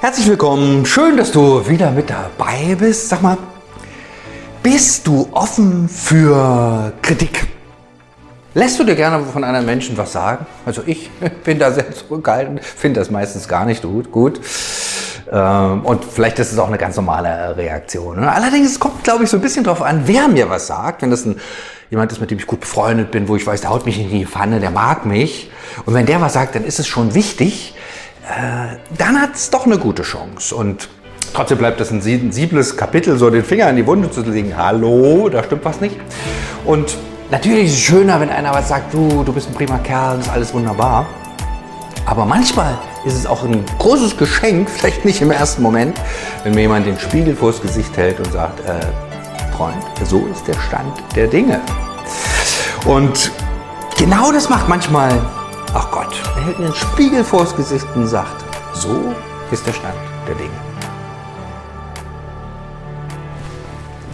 Herzlich willkommen, schön, dass du wieder mit dabei bist. Sag mal, bist du offen für Kritik? Lässt du dir gerne von anderen Menschen was sagen? Also ich bin da sehr zurückhaltend, finde das meistens gar nicht gut. gut. Ähm, und vielleicht ist es auch eine ganz normale Reaktion. Ne? Allerdings kommt, glaube ich, so ein bisschen darauf an, wer mir was sagt. Wenn das ein, jemand ist, mit dem ich gut befreundet bin, wo ich weiß, der haut mich in die Pfanne, der mag mich. Und wenn der was sagt, dann ist es schon wichtig, dann hat es doch eine gute Chance. Und trotzdem bleibt das ein sensibles Kapitel, so den Finger in die Wunde zu legen. Hallo, da stimmt was nicht. Und natürlich ist es schöner, wenn einer was sagt, du, du bist ein prima Kerl, ist alles wunderbar. Aber manchmal ist es auch ein großes Geschenk, vielleicht nicht im ersten Moment, wenn mir jemand den Spiegel vors Gesicht hält und sagt, äh, Freund, so ist der Stand der Dinge. Und genau das macht manchmal, ach Gott, er hält mir den Spiegel vors Gesicht und sagt, so ist der Stand der Dinge.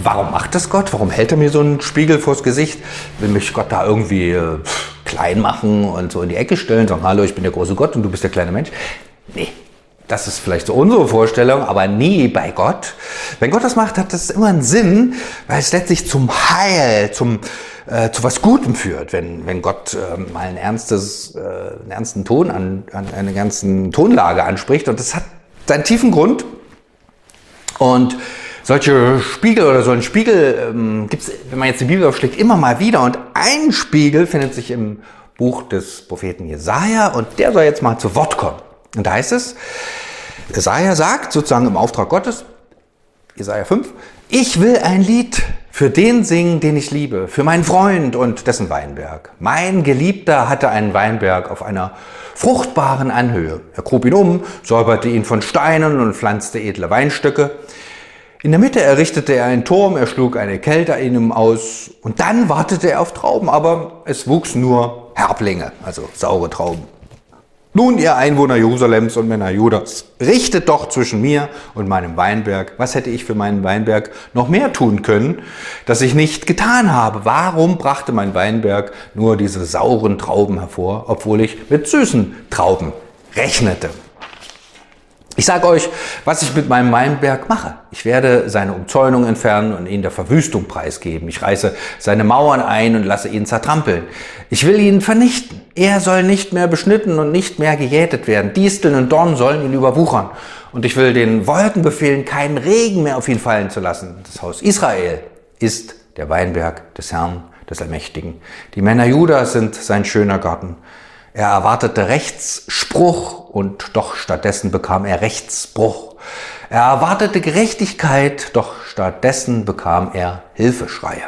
Warum macht das Gott? Warum hält er mir so einen Spiegel vors Gesicht? Will mich Gott da irgendwie äh, klein machen und so in die Ecke stellen, sagen, hallo, ich bin der große Gott und du bist der kleine Mensch? Nee, das ist vielleicht so unsere Vorstellung, aber nie bei Gott. Wenn Gott das macht, hat das immer einen Sinn, weil es letztlich zum Heil, zum, äh, zu was Gutem führt. Wenn, wenn Gott äh, mal ein ernstes, äh, einen ernsten Ton an, an eine ganze Tonlage anspricht und das hat seinen tiefen Grund. Und solche Spiegel oder so einen Spiegel ähm, gibt es, wenn man jetzt die Bibel aufschlägt, immer mal wieder. Und ein Spiegel findet sich im Buch des Propheten Jesaja und der soll jetzt mal zu Wort kommen. Und da heißt es, Jesaja sagt sozusagen im Auftrag Gottes, Jesaja 5, ich will ein Lied für den singen, den ich liebe, für meinen Freund und dessen Weinberg. Mein Geliebter hatte einen Weinberg auf einer fruchtbaren Anhöhe. Er grub ihn um, säuberte ihn von Steinen und pflanzte edle Weinstöcke. In der Mitte errichtete er einen Turm, er schlug eine Kälte in ihm aus und dann wartete er auf Trauben, aber es wuchs nur Herblinge, also saure Trauben. Nun, ihr Einwohner Jerusalems und Männer Judas, richtet doch zwischen mir und meinem Weinberg. Was hätte ich für meinen Weinberg noch mehr tun können, das ich nicht getan habe? Warum brachte mein Weinberg nur diese sauren Trauben hervor, obwohl ich mit süßen Trauben rechnete? Ich sage euch, was ich mit meinem Weinberg mache. Ich werde seine Umzäunung entfernen und ihn der Verwüstung preisgeben. Ich reiße seine Mauern ein und lasse ihn zertrampeln. Ich will ihn vernichten. Er soll nicht mehr beschnitten und nicht mehr gejätet werden. Disteln und Dornen sollen ihn überwuchern. Und ich will den Wolken befehlen, keinen Regen mehr auf ihn fallen zu lassen. Das Haus Israel ist der Weinberg des Herrn, des Allmächtigen. Die Männer Judas sind sein schöner Garten. Er erwartete Rechtsspruch und doch stattdessen bekam er Rechtsbruch. Er erwartete Gerechtigkeit, doch stattdessen bekam er Hilfeschreie.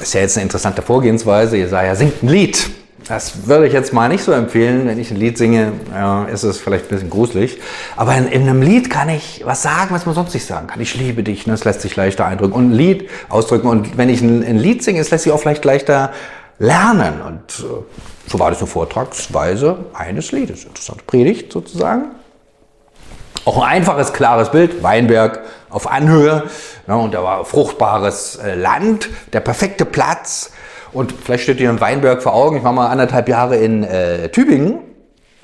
Ist ja jetzt eine interessante Vorgehensweise. Jesaja singt ein Lied. Das würde ich jetzt mal nicht so empfehlen. Wenn ich ein Lied singe, ist es vielleicht ein bisschen gruselig. Aber in, in, einem Lied kann ich was sagen, was man sonst nicht sagen kann. Ich liebe dich, ne? das lässt sich leichter eindrücken. Und ein Lied ausdrücken. Und wenn ich ein, ein Lied singe, es lässt sich auch vielleicht leichter lernen. Und äh, so war das eine Vortragsweise eines Liedes. Interessante Predigt sozusagen. Auch ein einfaches, klares Bild. Weinberg auf Anhöhe. Ja, und da war fruchtbares äh, Land, der perfekte Platz. Und vielleicht steht dir ein Weinberg vor Augen. Ich war mal anderthalb Jahre in äh, Tübingen.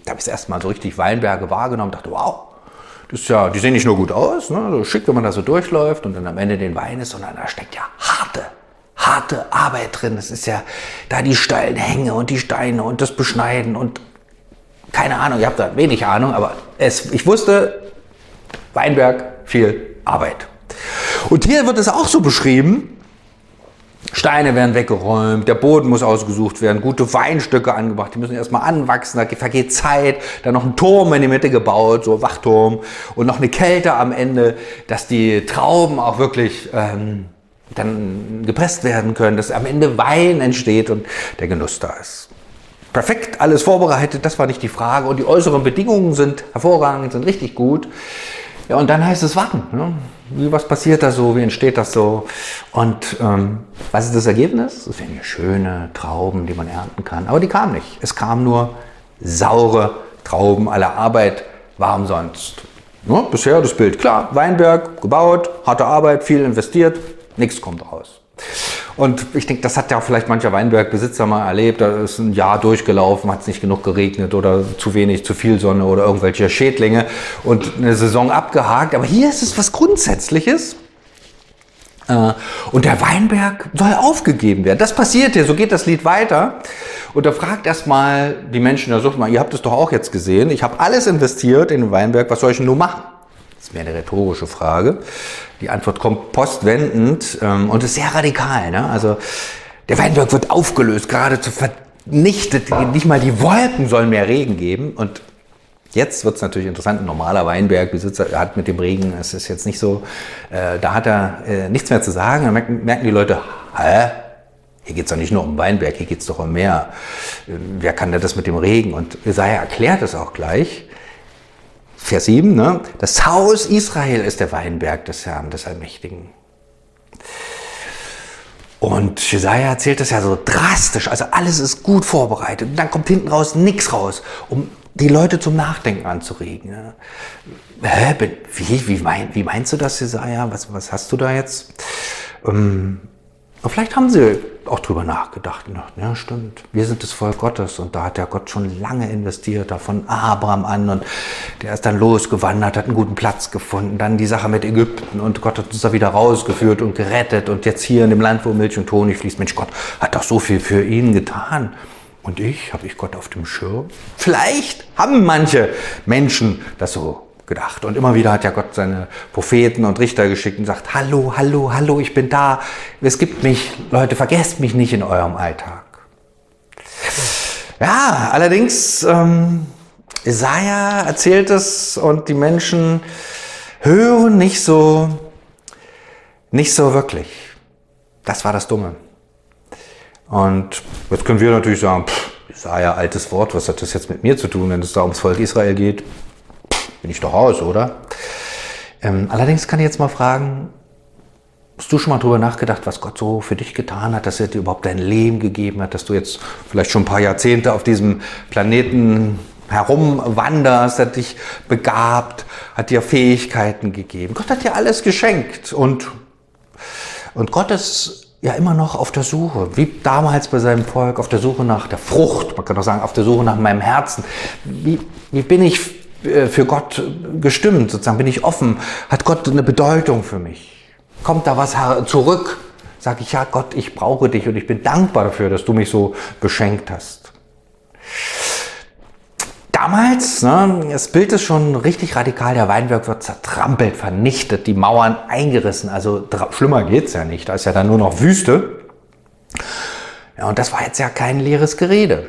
Da habe ich das erste Mal so richtig Weinberge wahrgenommen. Dachte, wow, das ist ja, die sehen nicht nur gut aus, ne, so schick, wenn man da so durchläuft und dann am Ende den Wein ist, sondern da steckt ja harte Arbeit drin. Es ist ja da die steilen Hänge und die Steine und das Beschneiden und keine Ahnung, ich habe da wenig Ahnung, aber es, ich wusste, Weinberg, viel Arbeit. Und hier wird es auch so beschrieben, Steine werden weggeräumt, der Boden muss ausgesucht werden, gute Weinstücke angebracht, die müssen erstmal anwachsen, da vergeht Zeit, dann noch ein Turm in die Mitte gebaut, so Wachturm und noch eine Kälte am Ende, dass die Trauben auch wirklich ähm, dann gepresst werden können, dass am Ende Wein entsteht und der Genuss da ist. Perfekt, alles vorbereitet, das war nicht die Frage. Und die äußeren Bedingungen sind hervorragend, sind richtig gut. Ja, und dann heißt es warten. Ne? Wie, was passiert da so? Wie entsteht das so? Und ähm, was ist das Ergebnis? Es werden schöne Trauben, die man ernten kann. Aber die kamen nicht. Es kamen nur saure Trauben. Alle Arbeit war umsonst. Ja, bisher das Bild klar. Weinberg gebaut, harte Arbeit, viel investiert, nichts kommt raus. Und ich denke, das hat ja vielleicht mancher Weinbergbesitzer mal erlebt. Da ist ein Jahr durchgelaufen, hat es nicht genug geregnet oder zu wenig, zu viel Sonne oder irgendwelche Schädlinge und eine Saison abgehakt. Aber hier ist es was Grundsätzliches. Äh, und der Weinberg soll aufgegeben werden. Das passiert hier, so geht das Lied weiter. Und da fragt erstmal die Menschen, ja, sucht mal, ihr habt es doch auch jetzt gesehen. Ich habe alles investiert in den Weinberg, was soll ich denn nur machen? Ist mehr eine rhetorische Frage. Die Antwort kommt postwendend ähm, und ist sehr radikal. Ne? Also der Weinberg wird aufgelöst, geradezu vernichtet. Nicht mal die Wolken sollen mehr Regen geben. Und Jetzt wird es natürlich interessant, ein normaler Weinbergbesitzer hat mit dem Regen, es ist jetzt nicht so, äh, da hat er äh, nichts mehr zu sagen. Dann merken, merken die Leute, hä? Hier geht es doch nicht nur um Weinberg, hier geht es doch um mehr. Äh, wer kann denn das mit dem Regen? Und Jesaja erklärt es auch gleich. Vers 7, ne? Das Haus Israel ist der Weinberg des Herrn, des Allmächtigen. Und Jesaja erzählt das ja so drastisch, also alles ist gut vorbereitet. Und dann kommt hinten raus nichts raus, um die Leute zum Nachdenken anzuregen. Ja. Hä, wie, wie, mein, wie meinst du das, Jesaja? Was, was hast du da jetzt? Ähm, vielleicht haben sie auch drüber nachgedacht. Ja, stimmt. Wir sind das Volk Gottes und da hat der Gott schon lange investiert, da von Abraham an und der ist dann losgewandert, hat einen guten Platz gefunden, dann die Sache mit Ägypten und Gott hat uns da wieder rausgeführt und gerettet und jetzt hier in dem Land, wo Milch und Honig fließt. Mensch, Gott hat doch so viel für ihn getan. Und ich, habe ich Gott auf dem Schirm? Vielleicht haben manche Menschen das so gedacht. Und immer wieder hat ja Gott seine Propheten und Richter geschickt und sagt, hallo, hallo, hallo, ich bin da. Es gibt mich. Leute, vergesst mich nicht in eurem Alltag. Ja, allerdings, ähm, Isaiah erzählt es und die Menschen hören nicht so, nicht so wirklich. Das war das Dumme. Und jetzt können wir natürlich sagen, pff, Isaiah, altes Wort, was hat das jetzt mit mir zu tun, wenn es da ums Volk Israel geht? Bin ich doch raus, oder? Ähm, allerdings kann ich jetzt mal fragen, hast du schon mal drüber nachgedacht, was Gott so für dich getan hat, dass er dir überhaupt dein Leben gegeben hat, dass du jetzt vielleicht schon ein paar Jahrzehnte auf diesem Planeten herumwanderst, hat dich begabt, hat dir Fähigkeiten gegeben. Gott hat dir alles geschenkt und, und Gott ist ja immer noch auf der Suche, wie damals bei seinem Volk, auf der Suche nach der Frucht, man kann auch sagen, auf der Suche nach meinem Herzen. Wie, wie bin ich für Gott gestimmt, sozusagen, bin ich offen, hat Gott eine Bedeutung für mich? Kommt da was zurück? Sag ich, ja Gott, ich brauche dich und ich bin dankbar dafür, dass du mich so beschenkt hast damals, ne, das Bild ist schon richtig radikal, der Weinberg wird zertrampelt, vernichtet, die Mauern eingerissen, also schlimmer geht's ja nicht, da ist ja dann nur noch Wüste. Ja, und das war jetzt ja kein leeres Gerede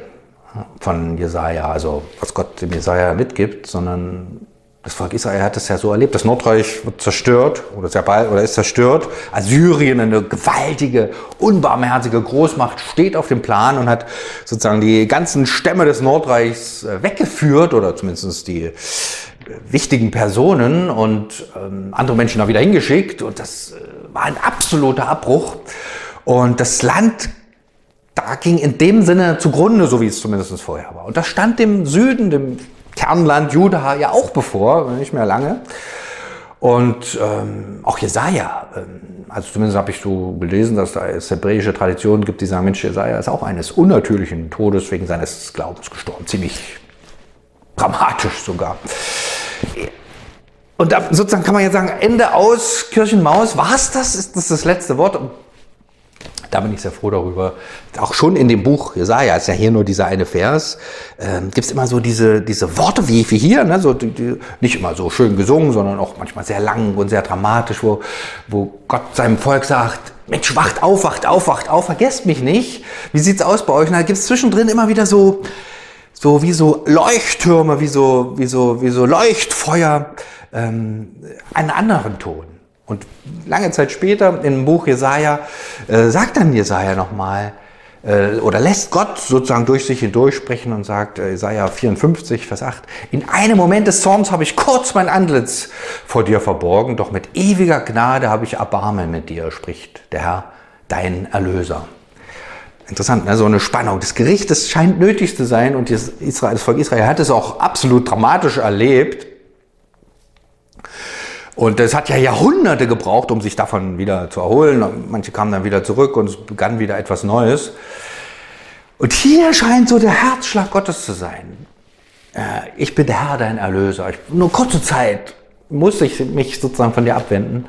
von Jesaja, also was Gott dem Jesaja mitgibt, sondern das Volk Israel hat es ja so erlebt. Das Nordreich wird zerstört oder sehr bald oder ist zerstört. Assyrien, eine gewaltige, unbarmherzige Großmacht, steht auf dem Plan und hat sozusagen die ganzen Stämme des Nordreichs äh, weggeführt oder zumindest die äh, wichtigen Personen und ähm, andere Menschen da wieder hingeschickt. Und das äh, war ein absoluter Abbruch. Und das Land da ging in dem Sinne zugrunde, so wie es zumindest vorher war. Und das stand dem Süden, dem Kernland Juda ja auch bevor, nicht mehr lange. Und ähm, auch Jesaja, ähm, also zumindest habe ich so gelesen, dass es hebräische Traditionen gibt, die sagen, Mensch, Jesaja ist auch eines unnatürlichen Todes wegen seines Glaubens gestorben. Ziemlich dramatisch sogar. Und da sozusagen kann man jetzt sagen, Ende aus, Kirchenmaus, war es das? Ist das das letzte Wort? Da bin ich sehr froh darüber. Auch schon in dem Buch Jesaja, ist ja hier nur dieser eine Vers, ähm, gibt es immer so diese, diese Worte wie, hier, ne? so, die, die, nicht immer so schön gesungen, sondern auch manchmal sehr lang und sehr dramatisch, wo, wo Gott seinem Volk sagt, Mensch, wacht auf, wacht auf, wacht auf, vergesst mich nicht. Wie sieht's aus bei euch? Und da gibt es zwischendrin immer wieder so, so wie so Leuchttürme, wie so, wie so, wie so Leuchtfeuer, ähm, einen anderen Ton. Und lange Zeit später im Buch Jesaja äh, sagt dann Jesaja nochmal, äh, oder lässt Gott sozusagen durch sich hindurch sprechen und sagt, äh, Jesaja 54, Vers 8, in einem Moment des Zorns habe ich kurz mein Antlitz vor dir verborgen, doch mit ewiger Gnade habe ich Erbarmen mit dir, spricht der Herr, dein Erlöser. Interessant, ne? so eine Spannung. Das Gericht, das scheint nötig zu sein und das, Israel, das Volk Israel hat es auch absolut dramatisch erlebt. Und es hat ja Jahrhunderte gebraucht, um sich davon wieder zu erholen. Manche kamen dann wieder zurück und es begann wieder etwas Neues. Und hier scheint so der Herzschlag Gottes zu sein. Äh, ich bin der Herr, dein Erlöser. Ich, nur kurze Zeit muss ich mich sozusagen von dir abwenden.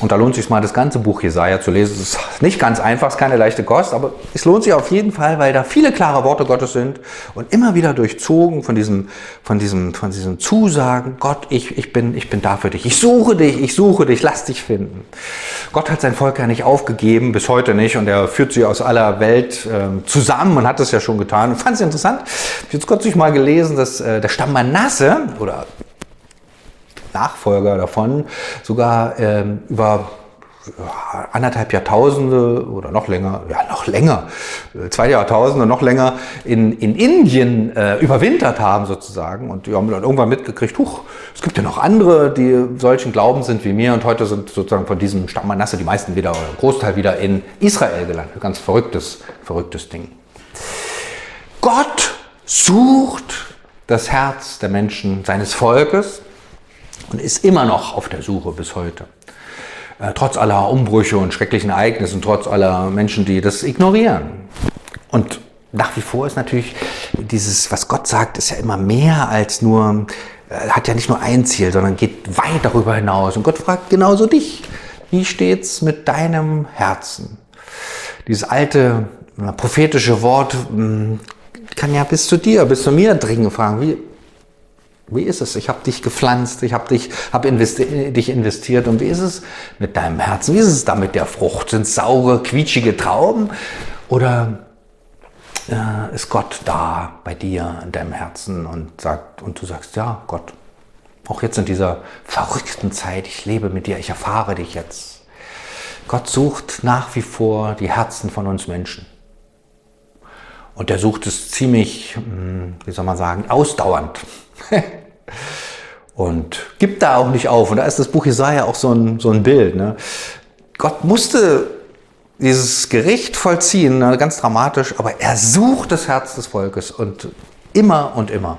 Und da lohnt sich mal das ganze Buch Jesaja zu lesen. Es ist nicht ganz einfach, es ist keine leichte Kost, aber es lohnt sich auf jeden Fall, weil da viele klare Worte Gottes sind und immer wieder durchzogen von diesem, von diesem, von diesem Zusagen, Gott, ich, ich bin, ich bin da für dich. Ich suche dich, ich suche dich, lass dich finden. Gott hat sein Volk ja nicht aufgegeben, bis heute nicht, und er führt sie aus aller Welt äh, zusammen und hat es ja schon getan. Und fand es interessant. Ich habe jetzt kürzlich mal gelesen, dass äh, der Stamm Manasse oder Nachfolger davon sogar ähm, über anderthalb Jahrtausende oder noch länger, ja noch länger, äh, zwei Jahrtausende, noch länger in, in Indien äh, überwintert haben sozusagen. Und die haben dann irgendwann mitgekriegt, huch, es gibt ja noch andere, die solchen Glauben sind wie mir. Und heute sind sozusagen von diesem Stamm Manasse die meisten wieder, oder Großteil wieder in Israel gelandet. Ganz verrücktes, verrücktes Ding. Gott sucht das Herz der Menschen, seines Volkes und ist immer noch auf der Suche bis heute. Äh, trotz aller Umbrüche und schrecklichen Ereignisse, trotz aller Menschen, die das ignorieren. Und nach wie vor ist natürlich dieses, was Gott sagt, ist ja immer mehr als nur, äh, hat ja nicht nur ein Ziel, sondern geht weit darüber hinaus. Und Gott fragt genauso dich, wie steht's mit deinem Herzen? Dieses alte äh, prophetische Wort hm, kann ja bis zu dir, bis zu mir dringen, fragen, wie, wie ist es? Ich habe dich gepflanzt, ich habe dich, hab investi dich investiert. Und wie ist es mit deinem Herzen? Wie ist es da mit der Frucht? Sind saure, quietschige Trauben? Oder äh, ist Gott da bei dir in deinem Herzen und, sagt, und du sagst, ja, Gott, auch jetzt in dieser verrückten Zeit, ich lebe mit dir, ich erfahre dich jetzt. Gott sucht nach wie vor die Herzen von uns Menschen. Und er sucht es ziemlich, hm, wie soll man sagen, ausdauernd. und gibt da auch nicht auf. Und da ist das Buch Jesaja auch so ein, so ein Bild. Ne? Gott musste dieses Gericht vollziehen, ne? ganz dramatisch, aber er sucht das Herz des Volkes und immer und immer.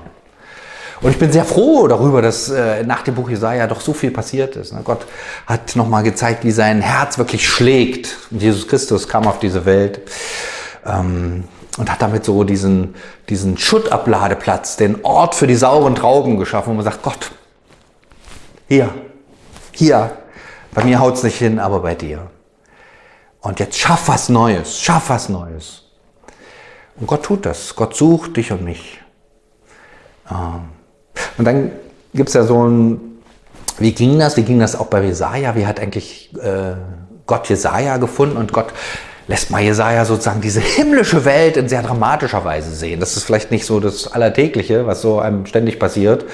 Und ich bin sehr froh darüber, dass äh, nach dem Buch Jesaja doch so viel passiert ist. Ne? Gott hat nochmal gezeigt, wie sein Herz wirklich schlägt. Und Jesus Christus kam auf diese Welt. Ähm, und hat damit so diesen, diesen Schuttabladeplatz, den Ort für die sauren Trauben geschaffen, wo man sagt, Gott, hier, hier, bei mir haut es nicht hin, aber bei dir. Und jetzt schaff was Neues, schaff was Neues. Und Gott tut das. Gott sucht dich und mich. Ähm, und dann gibt es ja so ein, wie ging das? Wie ging das auch bei Jesaja? Wie hat eigentlich äh, Gott Jesaja gefunden? Und Gott lässt mal Jesaja sozusagen diese himmlische Welt in sehr dramatischer Weise sehen. Das ist vielleicht nicht so das Allertägliche, was so einem ständig passiert,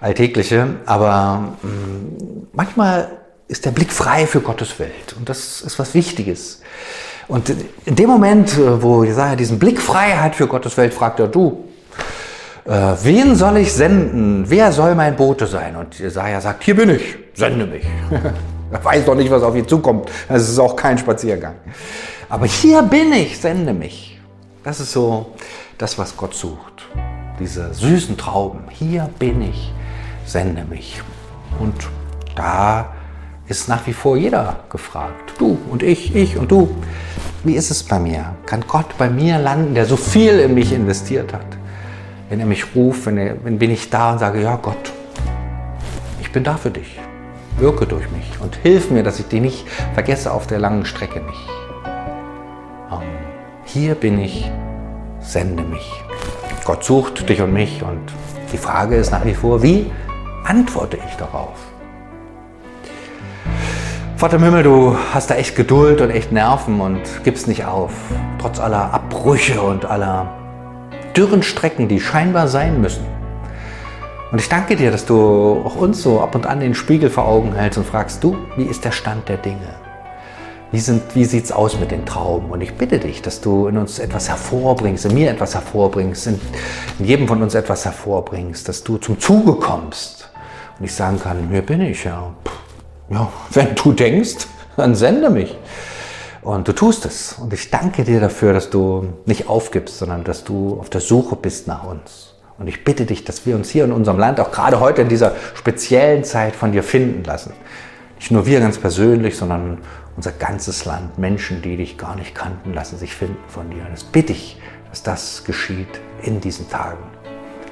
Alltägliche, aber mh, mm, manchmal ist der Blick frei für Gottes Welt und das ist was Wichtiges. Und in dem Moment, äh, wo Jesaja diesen Blick Freiheit für Gottes Welt fragt, er, du, äh, wen soll ich senden? Wer soll mein Bote sein? Und Jesaja sagt, hier bin ich, sende mich. er weiß doch nicht, was auf ihn zukommt. Es ist auch kein Spaziergang. Aber hier bin ich, sende mich. Das ist so das, was Gott sucht. Diese süßen Trauben. Hier bin ich, sende mich. Und da ist nach wie vor jeder gefragt. Du und ich, ich und du. Wie ist es bei mir? Kann Gott bei mir landen, der so viel in mich investiert hat? Wenn er mich ruft, wenn, er, wenn bin ich da und sage, ja Gott, ich bin da für dich. Wirke durch mich und hilf mir, dass ich dich nicht vergesse auf der langen Strecke nicht hier bin ich, sende mich. Gott sucht dich und mich und die Frage ist nach wie vor, wie antworte ich darauf? Vater im Himmel, du hast da echt Geduld und echt Nerven und gibst nicht auf. Trotz aller Abbrüche und aller dürren Strecken, die scheinbar sein müssen. Und ich danke dir, dass du auch uns so ab und an den Spiegel vor Augen hältst und fragst, du, wie ist der Stand der Dinge? Wie, sind, wie sieht es aus mit den Trauben? Und ich bitte dich, dass du in uns etwas hervorbringst, in mir etwas hervorbringst, in, in jedem von uns etwas hervorbringst, dass du zum Zuge kommst. Und ich sagen kann, hier bin ich, ja. Ja, wenn du denkst, dann sende mich. Und du tust es. Und ich danke dir dafür, dass du nicht aufgibst, sondern dass du auf der Suche bist nach uns. Und ich bitte dich, dass wir uns hier in unserem Land, auch gerade heute in dieser speziellen Zeit, von dir finden lassen. Nicht nur wir ganz persönlich, sondern unser ganzes Land. Menschen, die dich gar nicht kannten, lassen sich finden von dir. Und das bitte ich, dass das geschieht in diesen Tagen.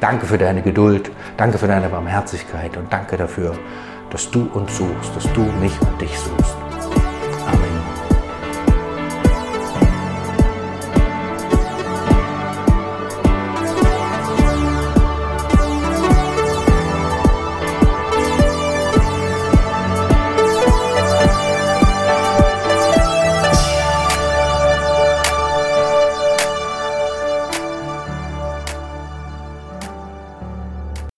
Danke für deine Geduld, danke für deine Barmherzigkeit und danke dafür, dass du uns suchst, dass du mich und dich suchst.